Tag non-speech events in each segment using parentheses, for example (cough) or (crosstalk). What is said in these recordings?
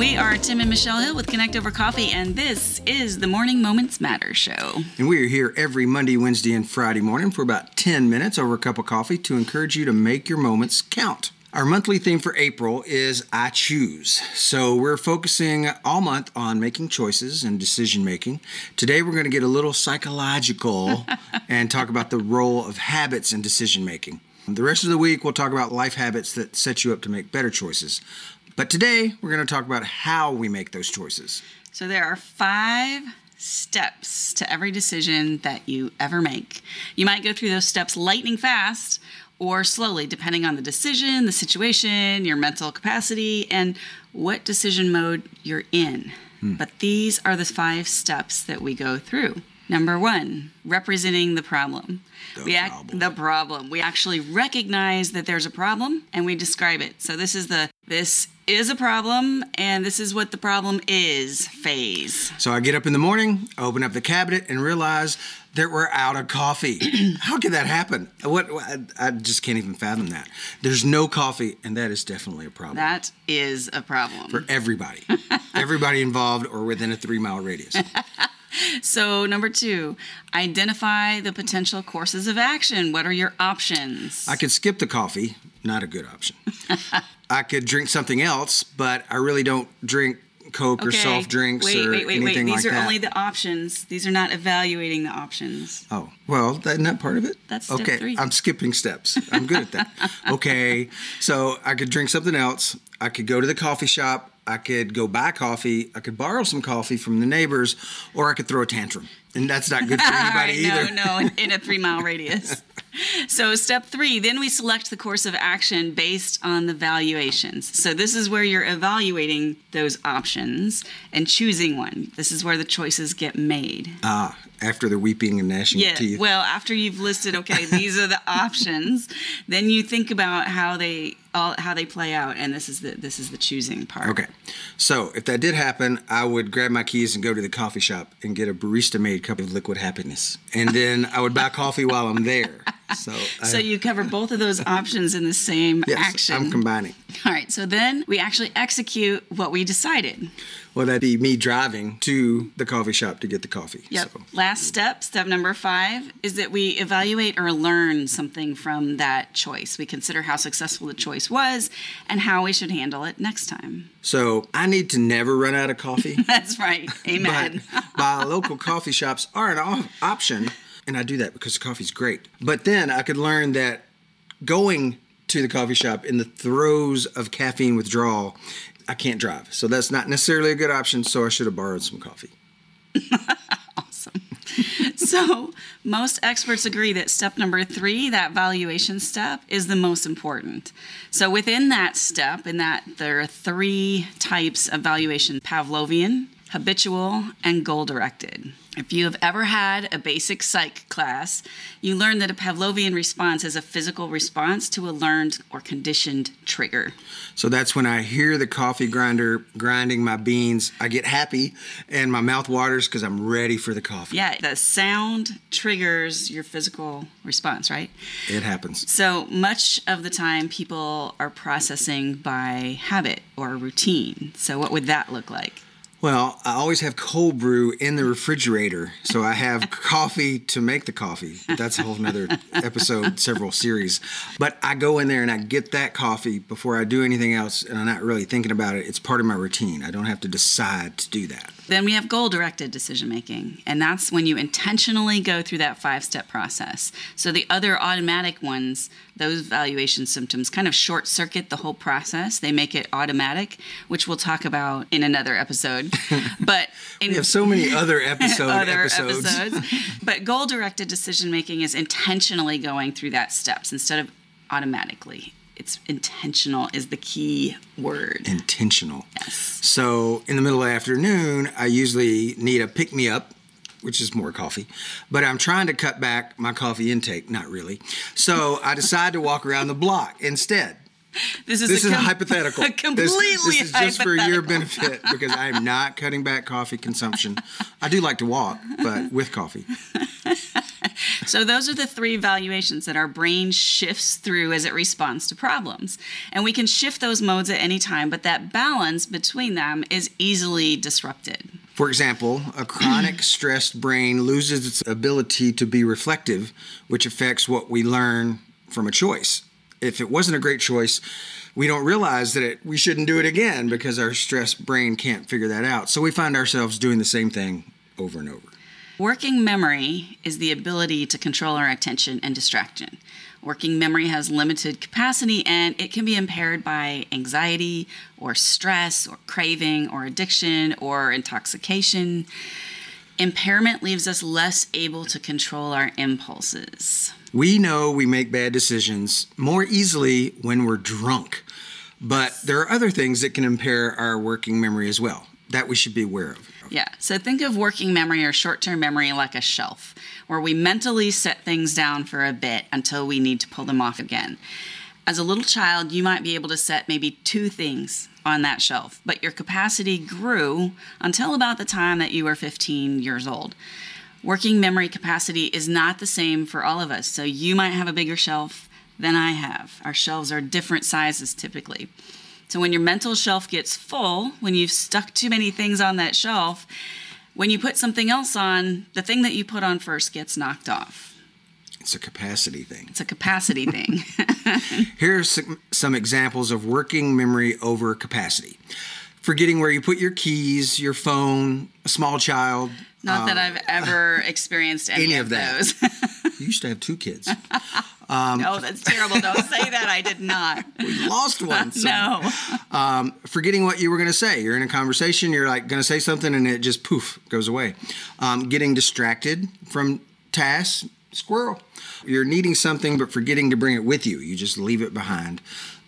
We are Tim and Michelle Hill with Connect Over Coffee, and this is the Morning Moments Matter show. And we are here every Monday, Wednesday, and Friday morning for about 10 minutes over a cup of coffee to encourage you to make your moments count. Our monthly theme for April is I Choose. So we're focusing all month on making choices and decision making. Today we're going to get a little psychological (laughs) and talk about the role of habits in decision making. The rest of the week we'll talk about life habits that set you up to make better choices. But today we're going to talk about how we make those choices. So there are five steps to every decision that you ever make. You might go through those steps lightning fast or slowly, depending on the decision, the situation, your mental capacity, and what decision mode you're in. Hmm. But these are the five steps that we go through. Number one, representing the problem. The we act, problem. the problem. We actually recognize that there's a problem and we describe it. So this is the this is a problem and this is what the problem is phase. So I get up in the morning, open up the cabinet, and realize that we're out of coffee. (clears throat) How could that happen? What I, I just can't even fathom that. There's no coffee, and that is definitely a problem That is a problem. for everybody, (laughs) everybody involved or within a three mile radius. (laughs) So, number two, identify the potential courses of action. What are your options? I could skip the coffee, not a good option. (laughs) I could drink something else, but I really don't drink Coke or soft drinks wait, or wait, wait, anything wait. like These are that. only the options. These are not evaluating the options. Oh, well, isn't that part of it? That's step okay. three. I'm skipping steps. I'm good at that. (laughs) okay. So I could drink something else. I could go to the coffee shop. I could go buy coffee. I could borrow some coffee from the neighbors, or I could throw a tantrum. And that's not good for (laughs) anybody right, either. No, no, in a three mile (laughs) radius. So, step three, then we select the course of action based on the valuations. So, this is where you're evaluating those options and choosing one. This is where the choices get made. Ah, after the weeping and gnashing Yeah. of teeth. Well, after you've listed, okay, these are the options, then you think about how they all how they play out, and this is the this is the choosing part. Okay. So if that did happen, I would grab my keys and go to the coffee shop and get a barista made cup of liquid happiness. And then I would buy coffee while I'm there. So, (laughs) So you cover both of those options in the same yes, action. I'm combining. All right. So then we actually execute what we decided. Well, that'd be me driving to the coffee shop to get the coffee. Yep. So. Last step, step number five, is that we evaluate or learn something from that choice. We consider how successful the choice was and how we should handle it next time. So I need to never run out of coffee. (laughs) That's right. Amen. but local coffee shops are an option, and I do that because coffee's great. But then I could learn that going to the coffee shop in the throes of caffeine withdrawal, I can't drive. So that's not necessarily a good option. So I should have borrowed some coffee. (laughs) awesome. so, most experts agree that step number three, that valuation step, is the most important. So, within that step, in that there are three types of valuation Pavlovian, habitual, and goal directed. If you have ever had a basic psych class, you learn that a Pavlovian response is a physical response to a learned or conditioned trigger. So that's when I hear the coffee grinder grinding my beans. I get happy and my mouth waters because I'm ready for the coffee. Yeah, the sound triggers your physical response, right? It happens. So much of the time, people are processing by habit or routine. So, what would that look like? Well, I always have cold brew in the refrigerator, so I have coffee to make the coffee. That's a whole nother episode, several series. But I go in there and I get that coffee before I do anything else, and I'm not really thinking about it. It's part of my routine. I don't have to decide to do that. Then we have goal directed decision making, and that's when you intentionally go through that five step process. So, the other automatic ones, those valuation symptoms kind of short circuit the whole process. They make it automatic, which we'll talk about in another episode. (laughs) But in We have so many other (laughs) episode other episodes. episodes. but goal directed decision making is intentionally going through that steps instead of automatically. It's intentional is the key word. Intentional. Yes. So in the middle of the afternoon, I usually need a pick me up, which is more coffee. But I'm trying to cut back my coffee intake, not really. So I decide to walk around the block instead. This is This a is com- (laughs) hypothetical. A completely this, this is just for your benefit because I am not cutting back coffee consumption. I do like to walk, but with coffee. So, those are the three valuations that our brain shifts through as it responds to problems. And we can shift those modes at any time, but that balance between them is easily disrupted. For example, a chronic (clears throat) stressed brain loses its ability to be reflective, which affects what we learn from a choice. If it wasn't a great choice, we don't realize that it, we shouldn't do it again because our stressed brain can't figure that out. So we find ourselves doing the same thing over and over. Working memory is the ability to control our attention and distraction. Working memory has limited capacity and it can be impaired by anxiety or stress or craving or addiction or intoxication. Impairment leaves us less able to control our impulses. We know we make bad decisions more easily when we're drunk, but there are other things that can impair our working memory as well that we should be aware of. Yeah, so think of working memory or short term memory like a shelf, where we mentally set things down for a bit until we need to pull them off again. As a little child, you might be able to set maybe two things on that shelf, but your capacity grew until about the time that you were 15 years old. Working memory capacity is not the same for all of us, so you might have a bigger shelf than I have. Our shelves are different sizes typically. So when your mental shelf gets full, when you've stuck too many things on that shelf, when you put something else on, the thing that you put on first gets knocked off. It's a capacity thing. It's a capacity thing. (laughs) Here are some, some examples of working memory over capacity. Forgetting where you put your keys, your phone, a small child. Not um, that I've ever (laughs) experienced any, any of, of those. you used to have two kids. (laughs) Um, no, that's terrible. Don't say that. I did not. (laughs) We lost one. So. no. Um, forgetting what you were going to say. You're in a conversation. You're like going to say something, and it just poof goes away. Um, getting distracted from tasks. Squirrel. You're needing something, but forgetting to bring it with you. You just leave it behind,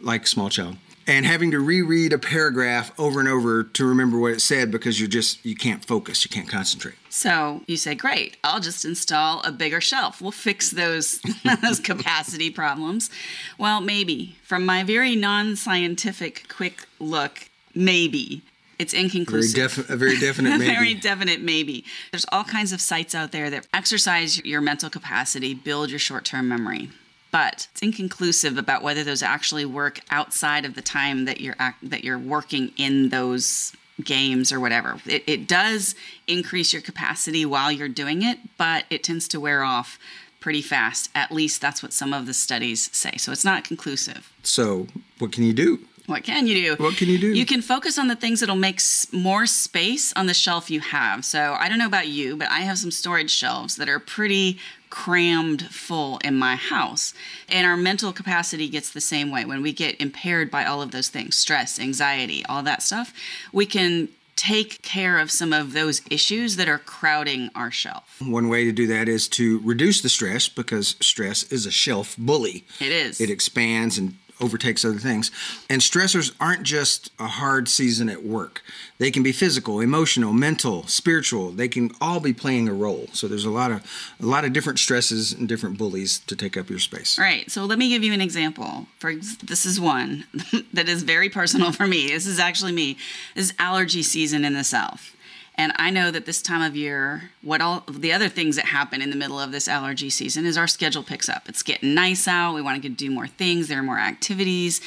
like small child and having to reread a paragraph over and over to remember what it said because you're just you can't focus you can't concentrate so you say great i'll just install a bigger shelf we'll fix those (laughs) those capacity problems well maybe from my very non-scientific quick look maybe it's inconclusive. Very defi- a very definite (laughs) maybe. very definite maybe. There's all kinds of sites out there that exercise your mental capacity, build your short term memory but it's inconclusive about whether those actually work outside of the time that you're act- that you're working in those games or whatever. It, it does increase your capacity while you're doing it, but it tends to wear off pretty fast. At least that's what some of the studies say. So it's not conclusive. So what can you do? What can you do? What can you do? You can focus on the things that'll make more space on the shelf you have. So I don't know about you, but I have some storage shelves that are pretty crammed full in my house. And our mental capacity gets the same way. When we get impaired by all of those things stress, anxiety, all that stuff we can take care of some of those issues that are crowding our shelf. One way to do that is to reduce the stress because stress is a shelf bully. It is. It expands and overtakes other things. And stressors aren't just a hard season at work. They can be physical, emotional, mental, spiritual. They can all be playing a role. So there's a lot of a lot of different stresses and different bullies to take up your space. Right. So let me give you an example. For this is one (laughs) that is very personal for me. This is actually me. This is allergy season in the South. And I know that this time of year, what all the other things that happen in the middle of this allergy season is our schedule picks up. It's getting nice out. We want to do more things. There are more activities.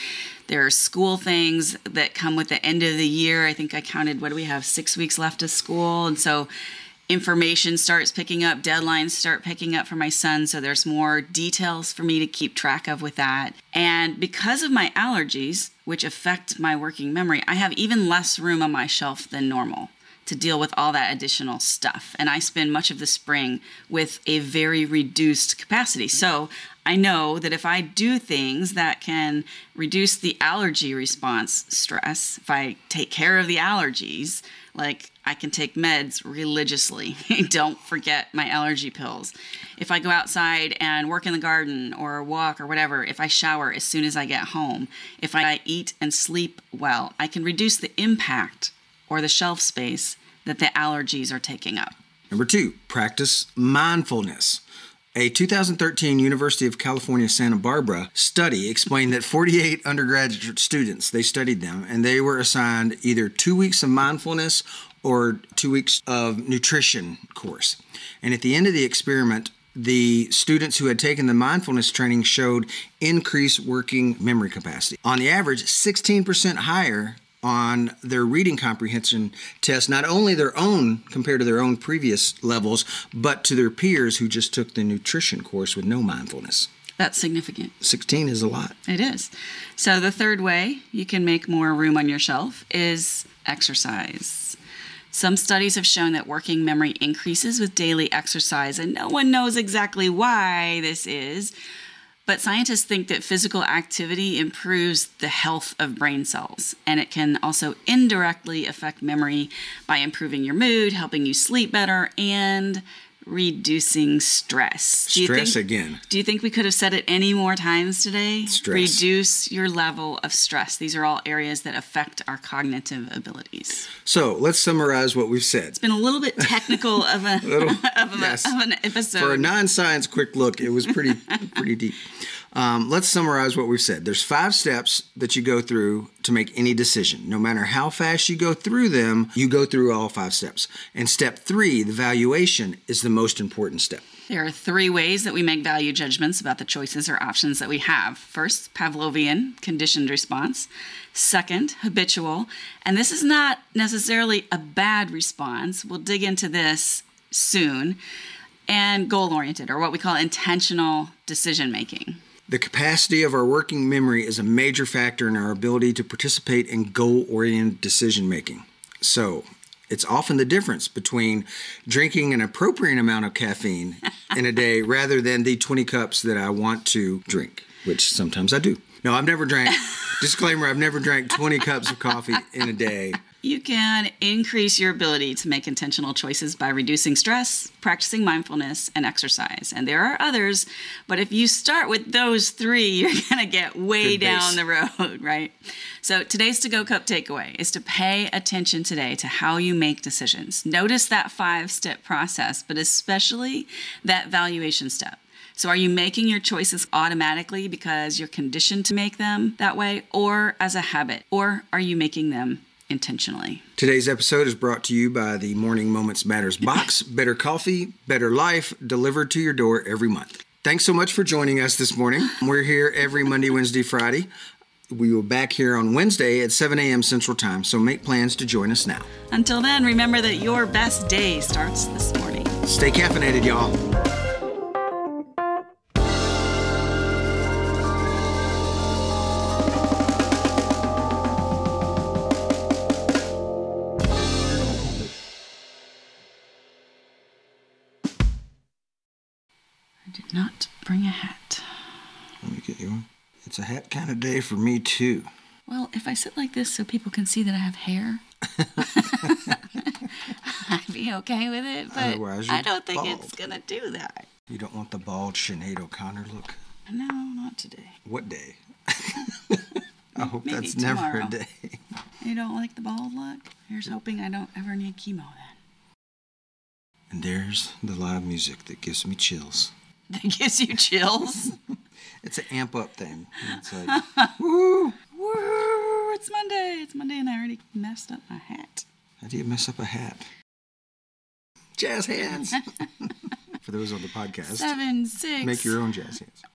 There are school things that come with the end of the year. I think I counted, what do we have, six weeks left of school. And so information starts picking up, deadlines start picking up for my son. So there's more details for me to keep track of with that. And because of my allergies, which affect my working memory, I have even less room on my shelf than normal to deal with all that additional stuff. And I spend much of the spring with a very reduced capacity. So I know that if I do things that can reduce the allergy response stress, if I take care of the allergies, like I can take meds religiously. (laughs) Don't forget my allergy pills. If I go outside and work in the garden or walk or whatever, if I shower as soon as I get home, if I eat and sleep well, I can reduce the impact or the shelf space that the allergies are taking up. Number two, practice mindfulness. A 2013 University of California Santa Barbara study explained that 48 undergraduate students, they studied them, and they were assigned either two weeks of mindfulness or two weeks of nutrition course. And at the end of the experiment, the students who had taken the mindfulness training showed increased working memory capacity. On the average, 16% higher on their reading comprehension test, not only their own compared to their own previous levels, but to their peers who just took the nutrition course with no mindfulness. That's significant. 16 is a lot. It is. So, the third way you can make more room on your shelf is exercise. Some studies have shown that working memory increases with daily exercise, and no one knows exactly why this is. But scientists think that physical activity improves the health of brain cells, and it can also indirectly affect memory by improving your mood, helping you sleep better, and reducing stress. Do you Stress think- again. Do you think we could have said it any more times today? Stress. Reduce your level of stress. These are all areas that affect our cognitive abilities. So let's summarize what we've said. It's been a little bit technical (laughs) of a Little- (laughs) of, a, yes. of an episode. For a non-science quick look, it was pretty (laughs) pretty deep. Um, let's summarize what we've said. There's five steps that you go through to make any decision. No matter how fast you go through them, you go through all five steps. And step three, the valuation, is the most important step. There are three ways that we make value judgments about the choices or options that we have. First, Pavlovian, conditioned response. Second, habitual. And this is not necessarily a bad response. We'll dig into this soon. And goal oriented, or what we call intentional decision making. The capacity of our working memory is a major factor in our ability to participate in goal oriented decision making. So, it's often the difference between drinking an appropriate amount of caffeine (laughs) in a day rather than the 20 cups that I want to drink, which sometimes I do. No, I've never drank, (laughs) disclaimer, I've never drank 20 cups of coffee in a day. You can increase your ability to make intentional choices by reducing stress, practicing mindfulness, and exercise. And there are others, but if you start with those three, (laughs) you're going to get way Good base. down the road, (laughs) right? So today's to go cup takeaway is to pay attention today to how you make decisions. Notice that five step process, but especially that valuation step. So, are you making your choices automatically because you're conditioned to make them that way, or as a habit, or are you making them intentionally? Today's episode is brought to you by the Morning Moments Matters (laughs) box. better coffee, better life, delivered to your door every month. Thanks so much for joining us this morning. We're here every Monday, Wednesday, Friday. We will be back here on Wednesday at 7 a.m. Central Time, so make plans to join us now. Until then, remember that your best day starts this morning. Stay caffeinated, y'all. I did not bring a hat. Let me get you one. It's a hat kind of day for me, too. Well, if I sit like this so people can see that I have hair, (laughs) I'd be okay with it, but Otherwise, you're I don't think bald. it's gonna do that. You don't want the bald Sinead O'Connor look? No, not today. What day? (laughs) I hope Maybe that's never tomorrow. a day. You don't like the bald look? Here's hoping I don't ever need chemo then. And there's the live music that gives me chills. That gives you chills. (laughs) It's an amp up thing. It's like, (laughs) woo! Woo! It's Monday. It's Monday, and I already messed up my hat. How do you mess up a hat? Jazz hands. (laughs) For those on the podcast, Seven, six. make your own jazz hands.